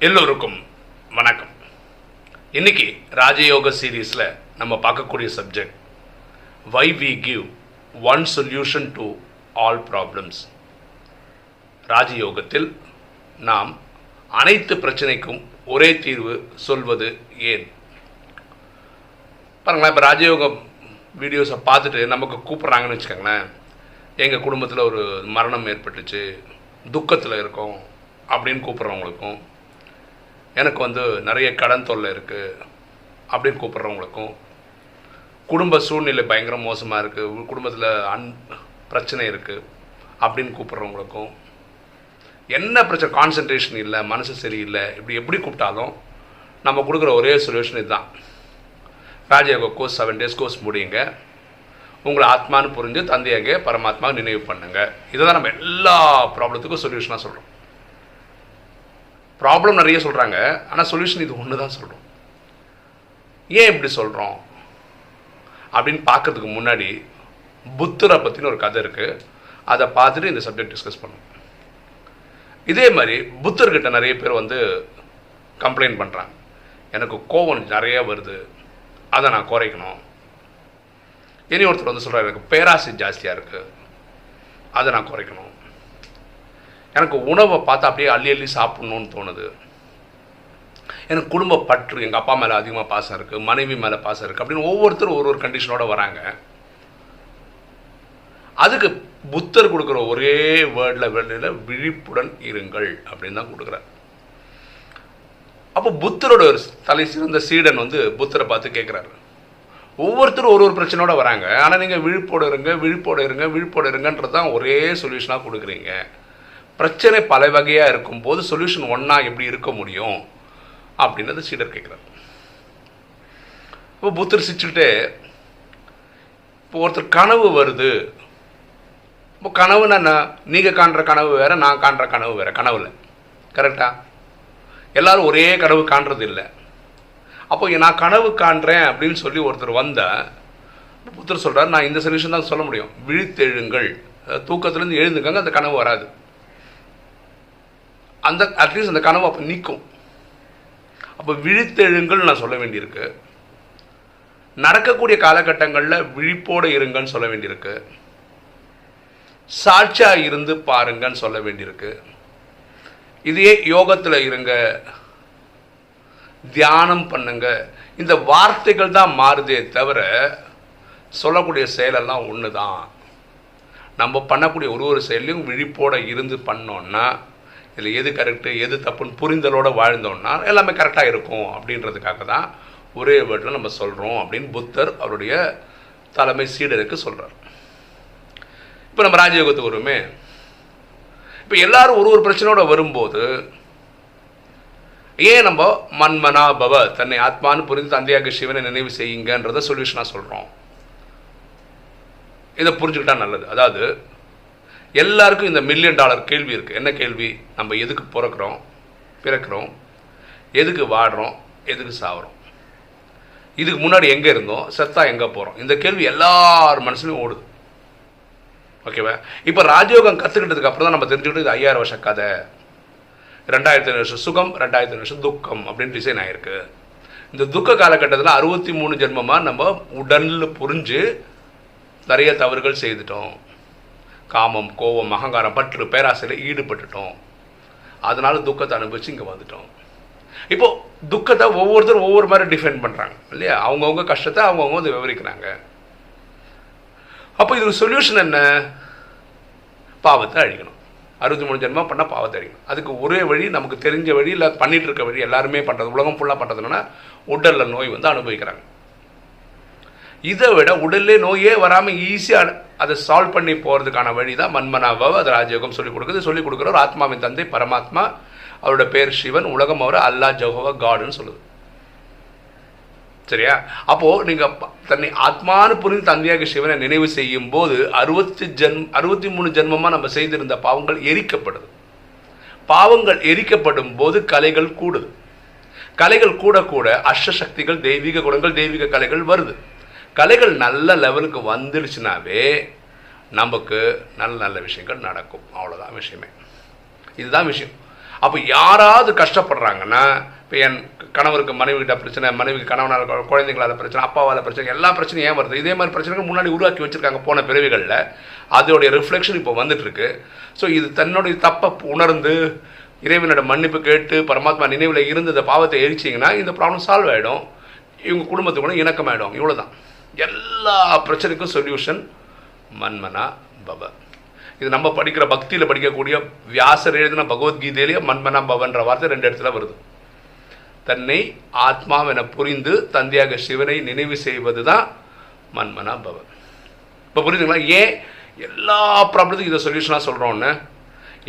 எல்லோருக்கும் வணக்கம். இன்னைக்கு ராஜயோக சீரீஸில் நம்ம பார்க்கக்கூடிய subject why we give one solution to all problems ராஜயோகத்தில் நாம் அனைத்து பிரச்சனைக்கும் ஒரே தீர்வு சொல்வது ஏன்? பாருங்களேன் இப்போ ராஜயோகம் வீடியோஸை பார்த்துட்டு நமக்கு கூப்பிட்றாங்கன்னு வச்சுக்கோங்களேன். எங்கள் குடும்பத்தில் ஒரு மரணம் ஏற்பட்டுச்சு துக்கத்தில் இருக்கோம் அப்படின்னு கூப்பிட்றவங்களுக்கும் எனக்கு வந்து நிறைய கடன் தொல்லை இருக்குது அப்படின்னு கூப்பிட்றவங்களுக்கும் குடும்ப சூழ்நிலை பயங்கர மோசமாக இருக்குது குடும்பத்தில் அன் பிரச்சனை இருக்குது அப்படின்னு கூப்பிட்றவங்களுக்கும் என்ன பிரச்சனை கான்சன்ட்ரேஷன் இல்லை மனசு சரியில்லை இப்படி எப்படி கூப்பிட்டாலும் நம்ம கொடுக்குற ஒரே சொல்யூஷன் இதுதான். Rajayoga course seven days course முடியுங்க. உங்களை ஆத்மான்னு புரிஞ்சு தந்தையாக பரமாத்மா நினைவு பண்ணுங்க. இதை தான் நம்ம எல்லா ப்ராப்ளத்துக்கும் சொல்யூஷனாக சொல்கிறோம் ப்ராப்ளம் நிறைய சொல்கிறாங்க ஆனால் சொல்யூஷன் இது ஒன்று தான் சொல்கிறோம் ஏன் இப்படி சொல்கிறோம் அப்படின்னு பார்க்கறதுக்கு முன்னாடி புத்தரை பற்றின ஒரு கதை இருக்குது அதை பார்த்துட்டு இந்த சப்ஜெக்ட் டிஸ்கஸ் பண்ணுவோம் இதே மாதிரி புத்தர்கிட்ட நிறைய பேர் வந்து கம்ப்ளைண்ட் பண்ணுறாங்க எனக்கு கோவம் நிறைய வருது. அதை நான் குறைக்கணும். இனி ஒருத்தர் வந்து சொல்கிறார் எனக்கு பேராசை ஜாஸ்தியாக இருக்குது அதை நான் குறைக்கணும். எனக்கு உணவை பார்த்தா அப்படியே அள்ளி அள்ளி சாப்பிட்ணுன்னு தோணுது. எனக்கு குடும்ப பற்று எங்கள் அப்பா மேலே அதிகமாக பாசம் இருக்குது மனைவி மேலே பாசம் இருக்குது அப்படின்னு ஒவ்வொருத்தரும் ஒரு ஒரு கண்டிஷனோட வராங்க. அதுக்கு புத்தர் கொடுக்குற ஒரே வேர்டில் வேர்டில் விழிப்புடன் இருங்கள் அப்படின்னு தான் கொடுக்குறார். அப்போ புத்தரோட ஒரு தலை சிறந்த சீடன் வந்து புத்தரை பார்த்து கேட்குறாரு ஒவ்வொருத்தரும் ஒரு ஒரு பிரச்சனையோட வராங்க. ஆனால் நீங்கள் விழிப்போடு இருங்க விழிப்போடு இருங்க விழிப்போடு இருங்கன்றது தான் ஒரே சொல்யூஷனாக கொடுக்குறீங்க. பிரச்சனை பல வகையாக இருக்கும்போது சொல்யூஷன் ஒன்றா எப்படி இருக்க முடியும் அப்படின்றது சீடர் கேட்குறாரு இப்போ புத்தர் சிரிச்சுக்கிட்டு இப்போ ஒருத்தர் கனவு வருது. இப்போ கனவுன்னா என்ன? நீங்கள் காண்ற கனவு வேறு நான் காண்ற கனவு வேறு. கனவுல கரெக்டா எல்லாரும் ஒரே கனவு காண்றது இல்லை. அப்போ நான் கனவு காண்றேன் அப்படின்னு சொல்லி ஒருத்தர் வந்தால் புத்தர் சொல்கிறார் நான் இந்த சொல்யூஷன் தான் சொல்ல முடியும். விழித்தெழுங்கள். தூக்கத்துலேருந்து எழுந்துக்கங்க அந்த கனவு வராது. அந்த அட்லீஸ்ட் அந்த கனவு அப்போ நிற்கும் அப்போ விழித்தெழுங்கள் நான் சொல்ல வேண்டியிருக்கு. நடக்கக்கூடிய காலகட்டங்களில் விழிப்போடு இருங்கன்னு சொல்ல வேண்டியிருக்கு. சாட்சியாக இருந்து பாருங்கன்னு சொல்ல வேண்டியிருக்கு. இதே யோகத்தில் இருங்க. தியானம் பண்ணுங்க. இந்த வார்த்தைகள் தான் மாறுதே தவிர சொல்லக்கூடிய செயலெல்லாம் ஒன்று தான் நம்ம பண்ணக்கூடிய ஒரு ஒரு செயலையும் விழிப்போடு இருந்து பண்ணோன்னா இதில் எது கரெக்டு எது தப்புன்னு புரிந்தலோடு வாழ்ந்தோம்னா எல்லாமே கரெக்டாக இருக்கும் அப்படின்றதுக்காக தான் ஒரே வேர்டில் நம்ம சொல்கிறோம் அப்படின்னு புத்தர் அவருடைய தலைமை சீடருக்கு சொல்கிறார் இப்போ நம்ம ராஜயோகத்துக்கு வருமே இப்போ எல்லாரும் ஒரு ஒரு பிரச்சனையோட வரும்போது ஏன் நம்ம மன்மனா பவ தன்னை ஆத்மான்னு புரிந்து தந்தையாக சிவனை நினைவு செய்யுங்கன்றத சொல்யூஷனாக சொல்கிறோம் இதை புரிஞ்சுக்கிட்டா நல்லது. அதாவது எல்லாருக்கும் இந்த மில்லியன் டாலர் கேள்வி இருக்குது என்ன கேள்வி? நம்ம எதுக்கு பிறக்கிறோம்? பிறக்கிறோம். எதுக்கு வாடுறோம்? எதுக்கு சாவுறோம்? இதுக்கு முன்னாடி எங்கே இருந்தோம்? செத்தா எங்கே போகிறோம் இந்த கேள்வி எல்லார் மனசுலையும் ஓடுது. ஓகேவா இப்போ ராஜயோகம் கற்றுக்கிட்டதுக்கு அப்புறம் தான் நம்ம தெரிஞ்சுக்கிட்டு இது ஐயாயிரம் வருஷம் கதை. ரெண்டாயிரத்தி ஐநூறு வருஷம் சுகம் ரெண்டாயிரத்தி ஐநூறு வருஷம் துக்கம் அப்படின்னு டிசைன் ஆகிருக்கு இந்த துக்க காலகட்டத்தில் அறுபத்தி மூணு ஜென்மமாக நம்ம உடலில் புரிஞ்சு நிறைய தவறுகள் செய்துட்டோம். காமம் கோபம் அகங்காரம் பற்று பேராசையில் ஈடுபட்டுட்டோம். அதனால துக்கத்தை அனுபவிச்சு இங்கே வந்துட்டோம். இப்போ துக்கத்தை ஒவ்வொருத்தரும் ஒவ்வொரு மாதிரி டிஃபைன் பண்ணுறாங்க இல்லையா? அவங்கவுங்க கஷ்டத்தை அவங்கவுங்க வந்து விவரிக்கிறாங்க. அப்போ இதுக்கு சொல்யூஷன் என்ன? பாவத்தை அழிக்கணும். அறுபத்தி மூணு ஜென்மம் பண்ணால் பாவத்தை அழிக்கணும். அதுக்கு ஒரே வழி நமக்கு தெரிஞ்ச வழி இல்லை பண்ணிட்டு இருக்க வழி எல்லாருமே பண்ணுறது உலகம் ஃபுல்லாக பண்ணுறதுனா உடலில் நோய் வந்து அனுபவிக்கிறாங்க. இதை விட உடல்லே நோயே வராமல் ஈஸியாக அதை சால்வ் பண்ணி போகிறதுக்கான வழி தான் மன்மனாபாவை அது ராஜயோகம் சொல்லிக் கொடுக்குது. சொல்லிக் கொடுக்குற ஒரு ஆத்மாவின் தந்தை பரமாத்மா. அவரோட பேர் சிவன். உலகம் அவர் அல்லா ஜஹோவா காடுன்னு சொல்லுது. சரியா? அப்போது நீங்கள் தன்னை ஆத்மானு புரிந்து தந்தையாக சிவனை நினைவு செய்யும் போது அறுபத்தி ஜென் அறுபத்தி மூணு ஜென்மமாக நம்ம செய்திருந்த பாவங்கள் எரிக்கப்படுது. பாவங்கள் எரிக்கப்படும் போது கலைகள் கூடுது. கலைகள் கூட கூட அஷ்ட சக்திகள் தெய்வீக குணங்கள் தெய்வீக கலைகள் வருது. கலைகள் நல்ல லெவலுக்கு வந்துடுச்சுனாவே நமக்கு நல்ல நல்ல விஷயங்கள் நடக்கும். அவ்வளோதான் விஷயமே. இதுதான் விஷயம். அப்போ யாராவது கஷ்டப்படுறாங்கன்னா இப்போ என் கணவருக்கு மனைவி கிட்ட பிரச்சனை மனைவிக்கு கணவனால் குழந்தைங்களால் பிரச்சனை அப்பாவால் பிரச்சனை எல்லா பிரச்சனையும் ஏன் வருது? இதே மாதிரி பிரச்சனைகள் முன்னாடி உருவாக்கி வச்சிருக்காங்க போன பிறவிகளில். அதோடைய ரிஃப்ளெக்ஷன் இப்போ வந்துட்டுருக்கு. ஸோ இது தன்னுடைய தப்பை உணர்ந்து இறைவனோட மன்னிப்பு கேட்டு பரமாத்மா நினைவில் இருந்து இந்த பாவத்தை எரிச்சிங்கன்னா இந்த ப்ராப்ளம் சால்வ் ஆகிடும் இவங்க குடும்பத்துக்கு கூட இணக்கமாயிடும். இவ்வளவுதான். எல்லா பிரச்சனைக்கும் சொல்யூஷன் மன்மனா பவ. இது நம்ம படிக்கிற பக்தியில் படிக்கக்கூடிய வியாசர் எழுதின பகவத்கீதையிலேயே மன்மனா பவன்ற வார்த்தை ரெண்டு இடத்துல வருது. தன்னை ஆத்மாவென புரிந்து தந்தையாக சிவனை நினைவு செய்வது தான் மன்மனா பவன் இப்போ புரிஞ்சுங்களா? ஏன் எல்லா ப்ராப்ளத்துக்கும் இதை சொல்யூஷனாக சொல்கிறோன்னு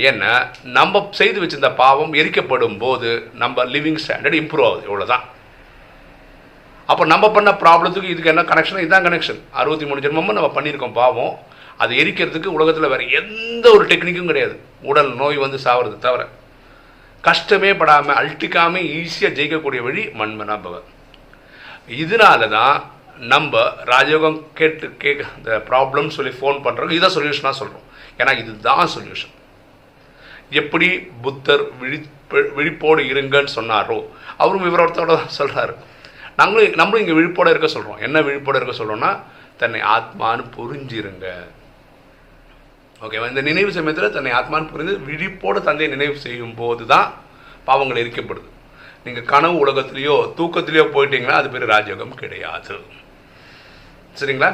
ஏன்னா நம்ம செய்து வச்சிருந்த பாவம் எரிக்கப்படும் போது நம்ம லிவிங் ஸ்டாண்டர்ட் இம்ப்ரூவ் ஆகுது. இவ்வளோதான் அப்போ நம்ம பண்ண ப்ராப்ளத்துக்கு இதுக்கு என்ன கனெக்ஷன் இதுதான் கனெக்ஷன் அறுபத்தி மூணு ஜென்மமும் நம்ம பண்ணியிருக்கோம் பாவம். அது எரிக்கிறதுக்கு உலகத்தில் வேறு எந்த ஒரு டெக்னிக்கும் கிடையாது. உடல் நோய் வந்து சாவறது தவிர. கஷ்டமே படாமல் அழட்டிக்காமல் ஈஸியாக ஜெயிக்கக்கூடிய வழி மண்மனா பவன் இதனால தான் நம்ம ராஜயோகம் கேட்டு கேட்க இந்த ப்ராப்ளம் சொல்லி ஃபோன் பண்ணுறோம் இதான் சொல்யூஷனாக சொல்கிறோம் ஏன்னா இதுதான் சொல்யூஷன் எப்படி புத்தர் விழி விழிப்போடு இருங்கன்னு சொன்னாரோ அவரும் விவரத்தோட தான் சொல்கிறாரு நாங்களும் நம்மளும் இங்கே விழிப்போட இருக்க சொல்கிறோம் என்ன விழிப்போட இருக்க சொல்கிறோம்னா தன்னை ஆத்மான்னு புரிஞ்சிருங்க. ஓகேவா? இந்த நினைவு சமயத்தில் தன்னை ஆத்மான்னு புரிந்து விழிப்போட தந்தையை நினைவு செய்யும் போது தான் பாவங்கள் எரிக்கப்படுது. நீங்கள் கனவு உலகத்திலேயோ தூக்கத்திலேயோ போயிட்டீங்கன்னா அது பேர் ராஜயோகம் கிடையாது. சரிங்களா?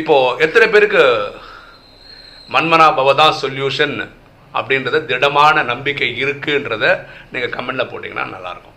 இப்போது எத்தனை பேருக்கு மன்மனா பவதான் சொல்யூஷன் அப்படின்றத திடமான நம்பிக்கை இருக்குன்றத நீங்கள் கமெண்டில் போட்டிங்கன்னா நல்லாயிருக்கும்.